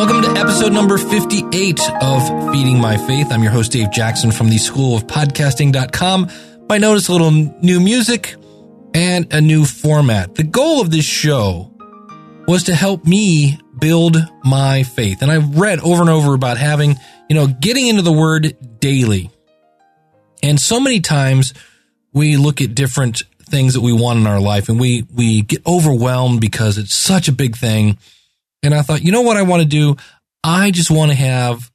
episode number 58 of Feeding My Faith. I'm your host, Dave Jackson from the School of Podcasting.com. I notice a little new music and a new format. The goal of this show was to help me build my faith. And I've read over and over about having, you know, getting into the word daily. And so many times we look at different things that we want in our life and we, we get overwhelmed because it's such a big thing. And I thought, you know what I want to do? I just want to have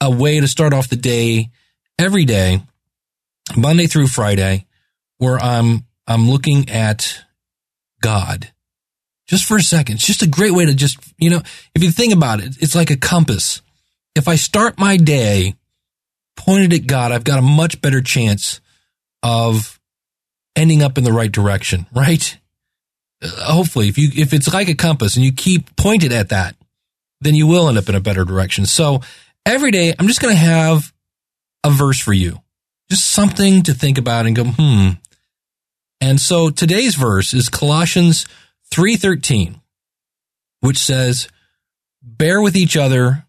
a way to start off the day every day, Monday through Friday, where I'm, I'm looking at God just for a second. It's just a great way to just, you know, if you think about it, it's like a compass. If I start my day pointed at God, I've got a much better chance of ending up in the right direction, right? Uh, hopefully, if you, if it's like a compass and you keep pointed at that, then you will end up in a better direction. So every day, I'm just going to have a verse for you, just something to think about and go, hmm. And so today's verse is Colossians 3:13, which says, "Bear with each other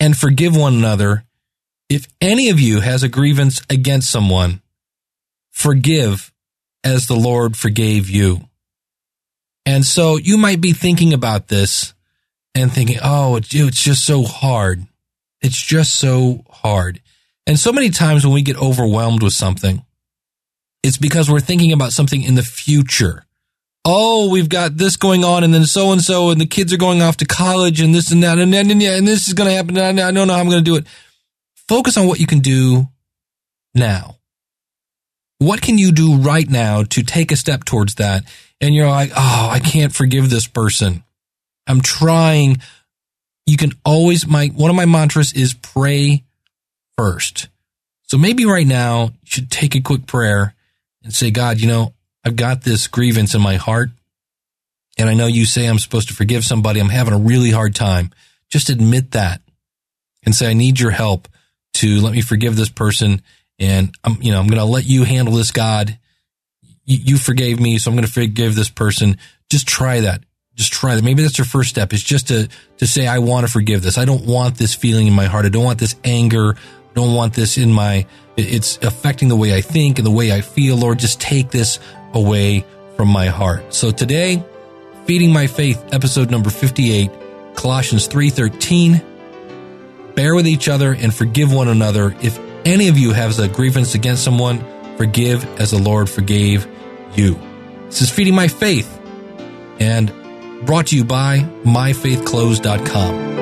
and forgive one another. If any of you has a grievance against someone, forgive as the Lord forgave you." And so you might be thinking about this and thinking, oh, it's just so hard. It's just so hard. And so many times when we get overwhelmed with something, it's because we're thinking about something in the future. Oh, we've got this going on, and then so and so, and the kids are going off to college, and this and that, and then, and, and this is going to happen. And I don't know how I'm going to do it. Focus on what you can do now. What can you do right now to take a step towards that? And you're like, oh, I can't forgive this person. I'm trying. You can always, my, one of my mantras is pray first. So maybe right now you should take a quick prayer and say, God, you know, I've got this grievance in my heart. And I know you say I'm supposed to forgive somebody. I'm having a really hard time. Just admit that and say, I need your help to let me forgive this person. And I'm, you know, I'm going to let you handle this, God. You, you forgave me. So I'm going to forgive this person. Just try that just try that. Maybe that's your first step is just to, to say, I want to forgive this. I don't want this feeling in my heart. I don't want this anger. I don't want this in my, it's affecting the way I think and the way I feel. Lord, just take this away from my heart. So today, feeding my faith, episode number 58, Colossians 3:13. Bear with each other and forgive one another. If any of you has a grievance against someone, forgive as the Lord forgave you. This is feeding my faith. And brought to you by myfaithclothes.com.